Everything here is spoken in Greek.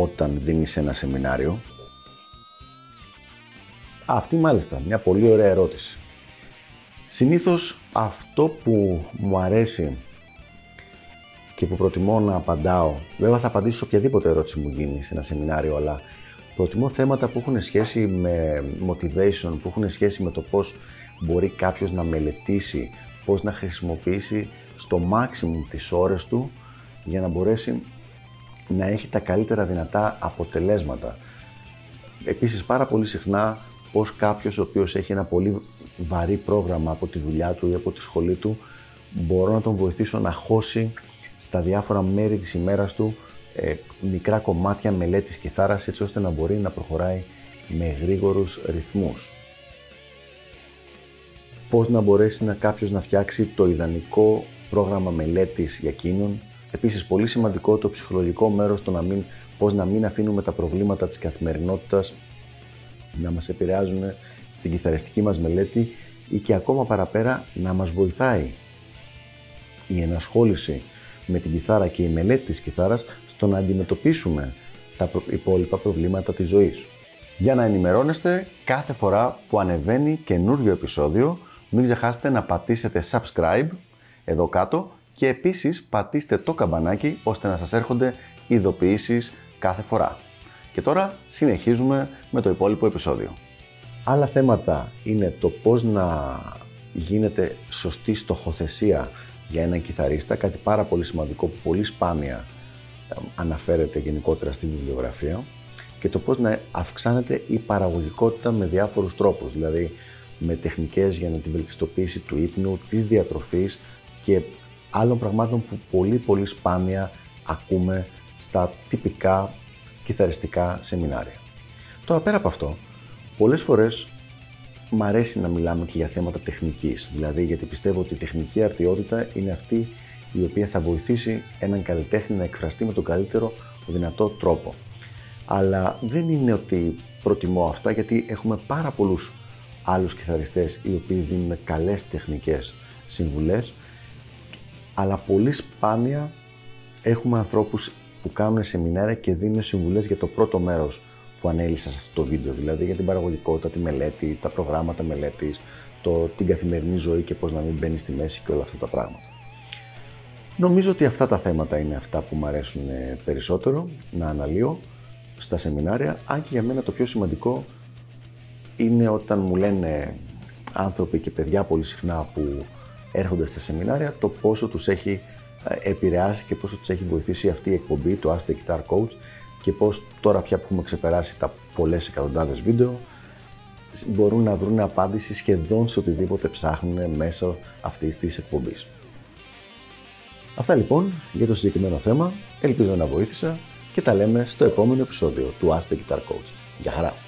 όταν δίνεις ένα σεμινάριο; Αυτή μάλιστα, μια πολύ ωραία ερώτηση. Συνήθως αυτό που μου αρέσει και που προτιμώ να απαντάω, βέβαια θα απαντήσω σε οποιαδήποτε ερώτηση μου γίνει σε ένα σεμινάριο, αλλά προτιμώ θέματα που έχουν σχέση με motivation, που έχουν σχέση με το πώς μπορεί κάποιος να μελετήσει, πώς να χρησιμοποιήσει στο maximum τις ώρες του για να μπορέσει να έχει τα καλύτερα δυνατά αποτελέσματα. Επίσης πάρα πολύ συχνά πως κάποιος ο οποίος έχει ένα πολύ βαρύ πρόγραμμα από τη δουλειά του ή από τη σχολή του μπορώ να τον βοηθήσω να χώσει στα διάφορα μέρη της ημέρας του ε, μικρά κομμάτια μελέτης κιθάρας έτσι ώστε να μπορεί να προχωράει με γρήγορους ρυθμούς. Πώς να μπορέσει να κάποιος να φτιάξει το ιδανικό πρόγραμμα μελέτης για εκείνον Επίσης, πολύ σημαντικό το ψυχολογικό μέρος, το να μην, πώς να μην αφήνουμε τα προβλήματα της καθημερινότητας να μας επηρεάζουν στην κιθαριστική μας μελέτη ή και ακόμα παραπέρα να μας βοηθάει η ενασχόληση με την κιθάρα και η μελέτη της κιθάρας στο να αντιμετωπίσουμε τα υπόλοιπα προβλήματα της ζωής. Για να ενημερώνεστε κάθε φορά που ανεβαίνει καινούριο επεισόδιο, μην ξεχάσετε να πατήσετε subscribe εδώ κάτω και επίσης πατήστε το καμπανάκι ώστε να σας έρχονται ειδοποιήσεις κάθε φορά. Και τώρα συνεχίζουμε με το υπόλοιπο επεισόδιο. Άλλα θέματα είναι το πώς να γίνεται σωστή στοχοθεσία για έναν κιθαρίστα, κάτι πάρα πολύ σημαντικό που πολύ σπάνια αναφέρεται γενικότερα στη βιβλιογραφία και το πώς να αυξάνεται η παραγωγικότητα με διάφορους τρόπους, δηλαδή με τεχνικές για να την βελτιστοποίηση του ύπνου, της διατροφής και άλλων πραγμάτων που πολύ πολύ σπάνια ακούμε στα τυπικά κιθαριστικά σεμινάρια. Τώρα πέρα από αυτό, πολλές φορές μ' αρέσει να μιλάμε και για θέματα τεχνικής, δηλαδή γιατί πιστεύω ότι η τεχνική αρτιότητα είναι αυτή η οποία θα βοηθήσει έναν καλλιτέχνη να εκφραστεί με τον καλύτερο δυνατό τρόπο. Αλλά δεν είναι ότι προτιμώ αυτά γιατί έχουμε πάρα πολλούς άλλους κιθαριστές οι οποίοι δίνουν καλές τεχνικές συμβουλές αλλά πολύ σπάνια έχουμε ανθρώπους που κάνουν σεμινάρια και δίνουν συμβουλές για το πρώτο μέρος που ανέλησα σε αυτό το βίντεο, δηλαδή για την παραγωγικότητα, τη μελέτη, τα προγράμματα μελέτης, το, την καθημερινή ζωή και πώς να μην μπαίνει στη μέση και όλα αυτά τα πράγματα. Νομίζω ότι αυτά τα θέματα είναι αυτά που μου αρέσουν ε, περισσότερο να αναλύω στα σεμινάρια, αν και για μένα το πιο σημαντικό είναι όταν μου λένε άνθρωποι και παιδιά πολύ συχνά που έρχονται στα σεμινάρια, το πόσο τους έχει ε, επηρεάσει και πόσο τους έχει βοηθήσει αυτή η εκπομπή, το Ask the Guitar Coach και πώς τώρα πια που έχουμε ξεπεράσει τα πολλές εκατοντάδες βίντεο μπορούν να βρουν απάντηση σχεδόν σε οτιδήποτε ψάχνουν μέσω αυτής της εκπομπής. Αυτά λοιπόν για το συγκεκριμένο θέμα, ελπίζω να βοήθησα και τα λέμε στο επόμενο επεισόδιο του Ask the Guitar Coach. Γεια χαρά!